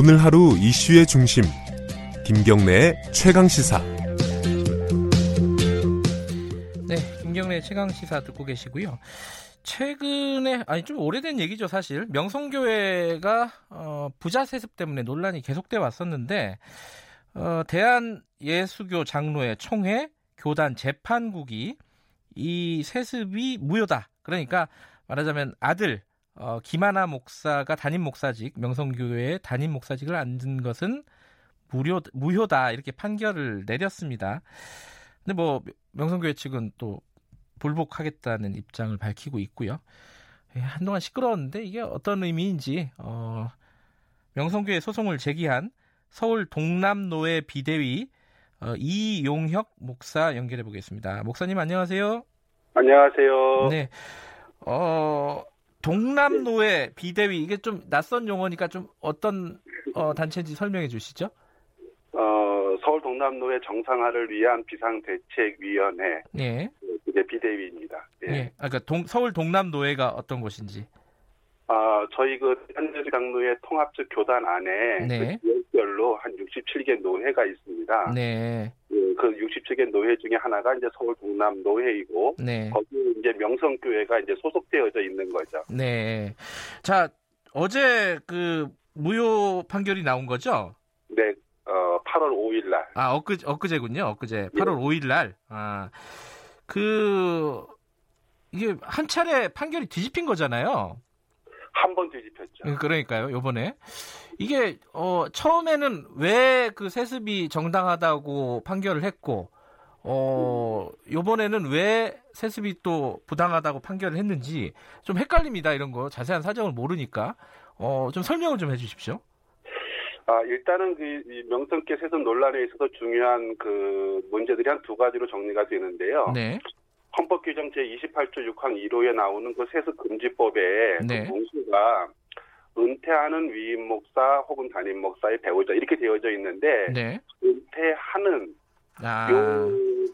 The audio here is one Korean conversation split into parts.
오늘 하루 이슈의 중심 김경래의 최강 시사. 네, 김경래 최강 시사 듣고 계시고요. 최근에 아니 좀 오래된 얘기죠 사실 명성교회가 어, 부자 세습 때문에 논란이 계속돼 왔었는데 어, 대한 예수교 장로회 총회 교단 재판국이 이 세습이 무효다. 그러니까 말하자면 아들 어, 김하나 목사가 담임 목사직 명성교회에 담임 목사직을 앉은 것은 무료 무효다 이렇게 판결을 내렸습니다. 근데 뭐 명성교회 측은 또 불복하겠다는 입장을 밝히고 있고요. 예, 한동안 시끄러웠는데 이게 어떤 의미인지 어, 명성교회 소송을 제기한 서울 동남노회 비대위 어, 이용혁 목사 연결해 보겠습니다. 목사님 안녕하세요. 안녕하세요. 네. 어, 동남노회 비대위 이게 좀 낯선 용어니까 좀 어떤 어, 단체인지 설명해 주시죠. 어, 서울 동남노회 정상화를 위한 비상대책위원회 예. 이제 비대위입니다. 예. 예. 아, 그러니까 동, 서울 동남노회가 어떤 곳인지. 아, 저희 그 현재 장로회 통합적 교단 안에 네. 그 지역별로 한 67개 노회가 있습니다. 네. 예, 그 67개 노회 중에 하나가 이제 서울 동남 노회이고 네. 거기 이제 명성교회가 이제 소속되어져 있는 거죠. 네. 자, 어제 그 무효 판결이 나온 거죠? 네, 어, 8월 5일 날. 아, 엊그, 엊그제군요. 엊그제. 8월 5일 날. 아, 그, 이게 한 차례 판결이 뒤집힌 거잖아요. 한 번 뒤집혔죠. 음, 그러니까요, 요번에. 이게, 어, 처음에는 왜 그 세습이 정당하다고 판결을 했고, 어, 요번에는 왜 세습이 또 부당하다고 판결을 했는지 좀 헷갈립니다, 이런 거. 자세한 사정을 모르니까. 어, 좀 설명을 좀 해 주십시오. 아, 일단은 그 이 명성계 세습 논란에 있어서 중요한 그 문제들이 한 두 가지로 정리가 되는데요. 네. 헌법 규정 제 28조 6항 1호에 나오는 그 세습 금지법에 네. 그 문수가 은퇴하는 위임 목사 혹은 담임 목사의 배우자 이렇게 되어져 있는데 네. 은퇴하는 아, 요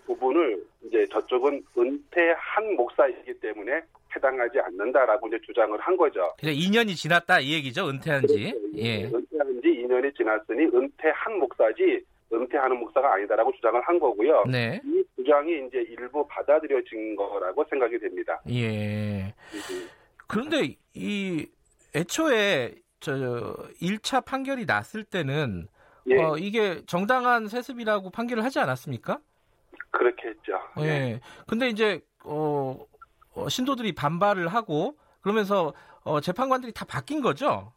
부분을 이제 저쪽은 은퇴한 목사이기 때문에 해당하지 않는다라고 이제 주장을 한 거죠. 그냥 2년이 지났다 이 얘기죠, 은퇴한 지. 예. 은퇴한 지 2년이 지났으니 은퇴한 목사지 은퇴하는 목사가 아니다라고 주장을 한 거고요. 네. 이 주장이 이제 일부 받아들여진 거라고 생각이 됩니다. 예. 그런데 이 애초에 저 1차 판결이 났을 때는 예, 어, 이게 정당한 세습이라고 판결을 하지 않았습니까? 그렇게 했죠. 예. 근데 이제 어, 어, 신도들이 반발을 하고 그러면서 어, 재판관들이 다 바뀐 거죠.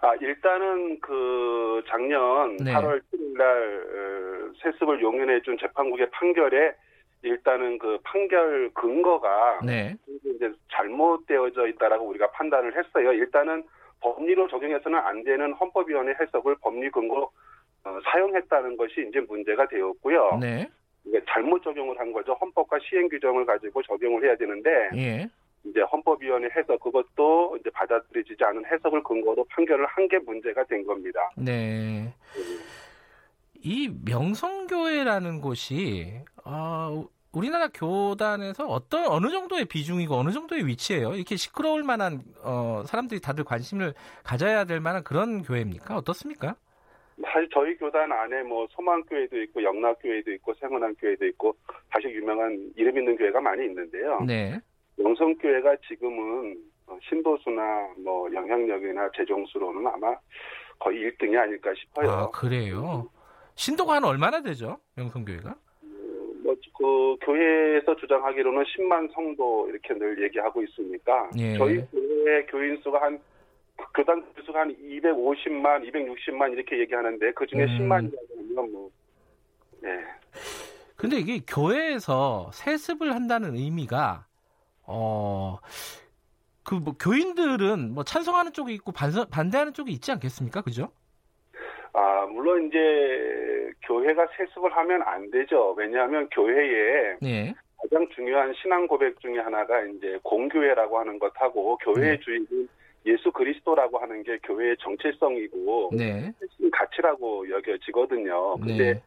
아, 일단은 그 작년 네. 8월 7일 날 어, 세습을 용인해 준 재판국의 판결에 일단은 그 판결 근거가 네. 이제 잘못되어져 있다라고 우리가 판단을 했어요. 일단은 법리로 적용해서는 안 되는 헌법위원회 해석을 법리 근거로 어, 사용했다는 것이 이제 문제가 되었고요. 네. 이게 잘못 적용을 한 거죠. 헌법과 시행 규정을 가지고 적용을 해야 되는데 예. 이제 헌법위원회 해석 그것도 이제 받아들여지지 않은 해석을 근거로 판결을 한 게 문제가 된 겁니다. 네. 이 명성교회라는 곳이 어, 우리나라 교단에서 어떤 어느 정도의 비중이고 어느 정도의 위치예요? 이렇게 시끄러울 만한 어, 사람들이 다들 관심을 가져야 될 만한 그런 교회입니까? 어떻습니까? 사실 저희 교단 안에 뭐 소망교회도 있고 영락교회도 있고 생원한교회도 있고 사실 유명한 이름 있는 교회가 많이 있는데요. 네. 영성교회가 지금은 어, 신도수나 뭐 영향력이나 재정수로는 아마 거의 1등이 아닐까 싶어요. 아 그래요. 신도가 한 얼마나 되죠? 명성교회가? 뭐 그 교회에서 주장하기로는 10만 성도 이렇게 늘 얘기하고 있으니까 예. 저희 교회 교인 수가 한 교단 수가 한 250만, 260만 이렇게 얘기하는데 그 중에 음. 10만이라고 하면 뭐 네. 근데 이게 교회에서 세습을 한다는 의미가 어. 그 뭐 교인들은 뭐 찬성하는 쪽이 있고 반서, 반대하는 쪽이 있지 않겠습니까? 그죠? 아, 물론 이제 교회가 세습을 하면 안 되죠. 왜냐하면 교회에 네. 가장 중요한 신앙 고백 중에 하나가 이제 공교회라고 하는 것하고 교회의 네. 주인은 예수 그리스도라고 하는 게 교회의 정체성이고 네. 가치라고 여겨지거든요. 근데 네.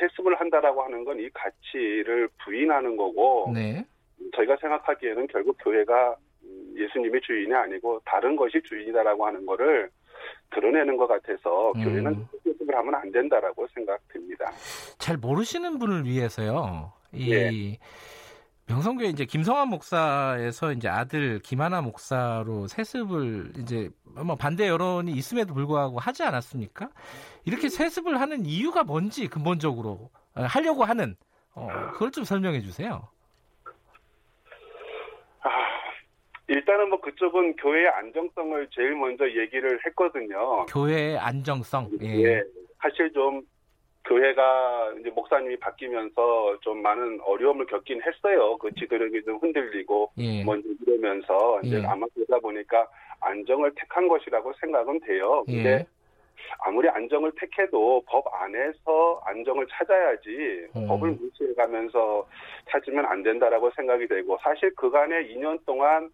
세습을 한다라고 하는 건 이 가치를 부인하는 거고 네. 저희가 생각하기에는 결국 교회가 음, 예수님이 주인이 아니고 다른 것이 주인이다라고 하는 거를 드러내는 것 같아서 음. 교회는 세습을 하면 안 된다라고 생각됩니다. 잘 모르시는 분을 위해서요. 이 예. 명성교회 이제 김성환 목사에서 이제 아들 김하나 목사로 세습을 이제 뭐 반대 여론이 있음에도 불구하고 하지 않았습니까? 이렇게 세습을 하는 이유가 뭔지 근본적으로 어, 하려고 하는 어, 그걸 좀 설명해 주세요. 아, 일단은 뭐 그쪽은 교회의 안정성을 제일 먼저 얘기를 했거든요. 교회의 안정성. 예. 예, 사실 좀 교회가 이제 목사님이 바뀌면서 좀 많은 어려움을 겪긴 했어요. 그 지도력이 좀 흔들리고 예. 먼저 이러면서 이제 예. 아마 그러다 보니까 안정을 택한 것이라고 생각은 돼요. 근데 예. 아무리 안정을 택해도 법 안에서 안정을 찾아야지 음. 법을 무시해가면서 찾으면 안 된다라고 생각이 되고 사실 그간에 2년 동안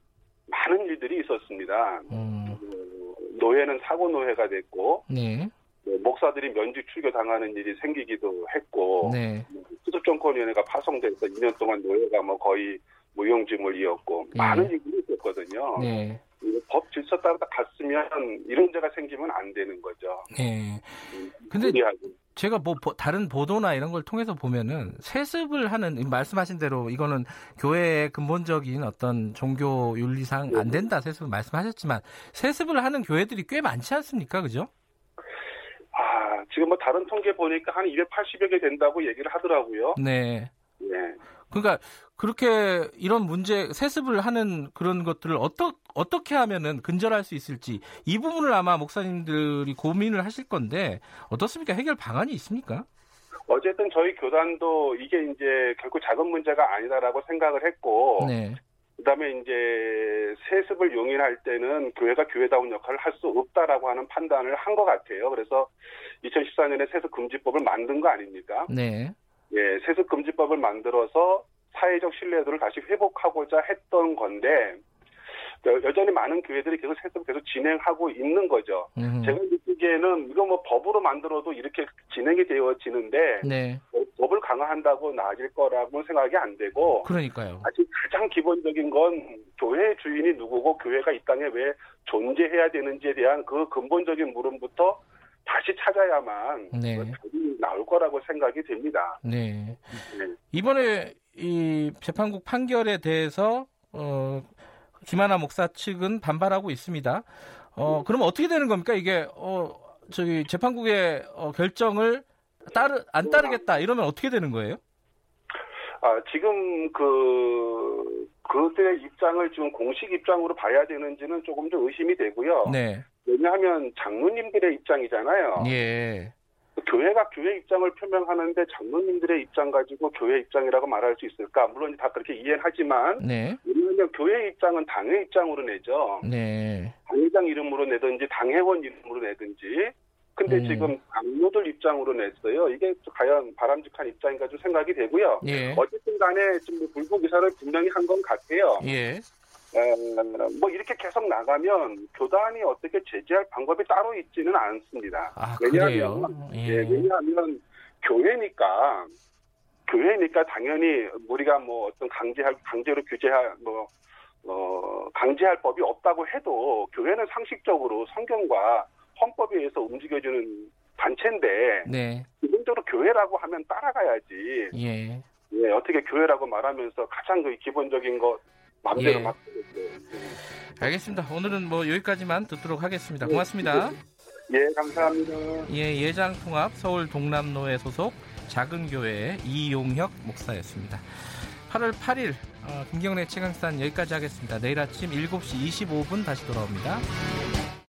많은 일들이 있었습니다. 음. 어, 노예는 사고 노예가 됐고 네. 뭐 목사들이 면직 추교 당하는 일이 생기기도 했고 네. 수습 정권위원회가 파송돼서 2년 동안 노예가 뭐 거의 무용지물이었고 예. 많은 일들이 있었거든요. 네. 법 질서 따라 갔으면 이런 문제가 생기면 안 되는 거죠. 네. 근데. 제가 뭐 보- 다른 보도나 이런 걸 통해서 보면은 세습을 하는 말씀하신 대로 이거는 교회의 근본적인 어떤 종교 윤리상 안 된다 세습을 말씀하셨지만 세습을 하는 교회들이 꽤 많지 않습니까, 그죠? 아, 지금 뭐 다른 통계 보니까 한 280여 개 된다고 얘기를 하더라고요. 네. 예. 그러니까 그렇게 이런 문제 세습을 하는 그런 것들을 어떠, 어떻게 하면은 근절할 수 있을지 이 부분을 아마 목사님들이 고민을 하실 건데 어떻습니까? 해결 방안이 있습니까? 어쨌든 저희 교단도 이게 이제 결코 작은 문제가 아니다라고 생각을 했고, 네. 그다음에 이제 세습을 용인할 때는 교회가 교회다운 역할을 할 수 없다라고 하는 판단을 한 것 같아요. 그래서 2014년에 세습 금지법을 만든 거 아닙니까? 네. 예, 세습 금지법을 만들어서 사회적 신뢰도를 다시 회복하고자 했던 건데 여- 여전히 많은 교회들이 계속 세습을 계속 진행하고 있는 거죠. 음. 제가 느끼기에는 이거 뭐 법으로 만들어도 이렇게 진행이 되어지는데 네. 어, 법을 강화한다고 나아질 거라고 생각이 안 되고 그러니까요. 사실 가장 기본적인 건 교회 주인이 누구고 교회가 이 땅에 왜 존재해야 되는지에 대한 그 근본적인 물음부터 다시 찾아야만 네. 그 답이 나올 거라고 생각이 됩니다. 네. 네. 이번에 이 재판국 판결에 대해서 어 김하나 목사 측은 반발하고 있습니다. 어 그럼 어떻게 되는 겁니까? 이게 어 저기 재판국의 어, 결정을 따르 안 따르겠다 이러면 어떻게 되는 거예요? 아, 지금 그 그들의 입장을 지금 공식 입장으로 봐야 되는지는 조금 좀 의심이 되고요. 네. 왜냐하면 장로님들의 입장이잖아요. 예. 교회가 교회 입장을 표명하는데 장로님들의 입장 가지고 교회 입장이라고 말할 수 있을까? 물론 다 그렇게 이해는 하지만 네. 왜냐하면 교회 입장은 당회 입장으로 내죠. 네. 당회장 이름으로 내든지 당회원 이름으로 내든지. 근데 음. 지금 장로들 입장으로 냈어요. 이게 과연 바람직한 입장인가 좀 생각이 되고요. 예. 어쨌든 간에 지금 불구 기사를 분명히 한 건 같아요. 예. 에, 뭐 이렇게 계속 나가면 교단이 어떻게 제재할 방법이 따로 있지는 않습니다. 아, 왜냐하면. 예, 예. 왜냐하면 교회니까 교회니까 당연히 우리가 뭐 어떤 강제할 강제로 규제할 뭐 어, 강제할 법이 없다고 해도 교회는 상식적으로 성경과 헌법에 의해서 움직여주는 단체인데 네. 기본적으로 교회라고 하면 따라가야지. 예. 예, 어떻게 교회라고 말하면서 가장 그 기본적인 것 마음대로 예. 바꾸겠어요. 알겠습니다. 오늘은 뭐 여기까지만 듣도록 하겠습니다. 고맙습니다. 예, 감사합니다. 예, 예장 통합 서울 동남로에 소속 작은 교회의 이용혁 목사였습니다. 8월 8일 어, 김경래 최강산 여기까지 하겠습니다. 내일 아침 7시 25분 다시 돌아옵니다.